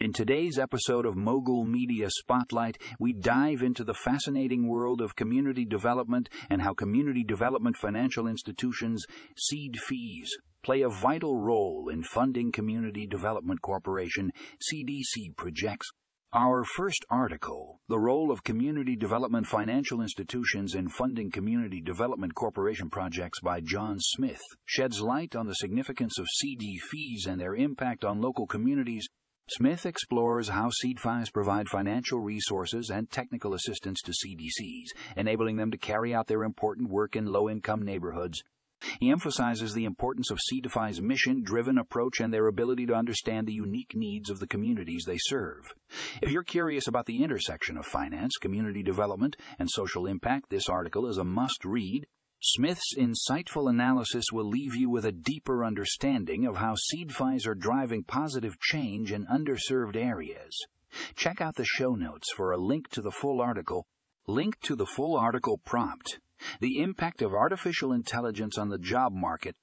In today's episode of Mogul Media Spotlight, we dive into the fascinating world of community development and how community development financial institutions, CDFIs, play a vital role in funding Community Development Corporation, CDC projects. Our first article, The Role of Community Development Financial Institutions in Funding Community Development Corporation Projects by John Smith, sheds light on the significance of CDFIs and their impact on local communities Smith explores how CDFIs provide financial resources and technical assistance to CDCs, enabling them to carry out their important work in low income neighborhoods. He emphasizes the importance of CDFI's mission driven approach and their ability to understand the unique needs of the communities they serve. If you're curious about the intersection of finance, community development, and social impact, this article is a must read. Smith's insightful analysis will leave you with a deeper understanding of how CDFIs are driving positive change in underserved areas. Check out the show notes for a link to the full article. Link to the full article prompt. The impact of artificial intelligence on the job market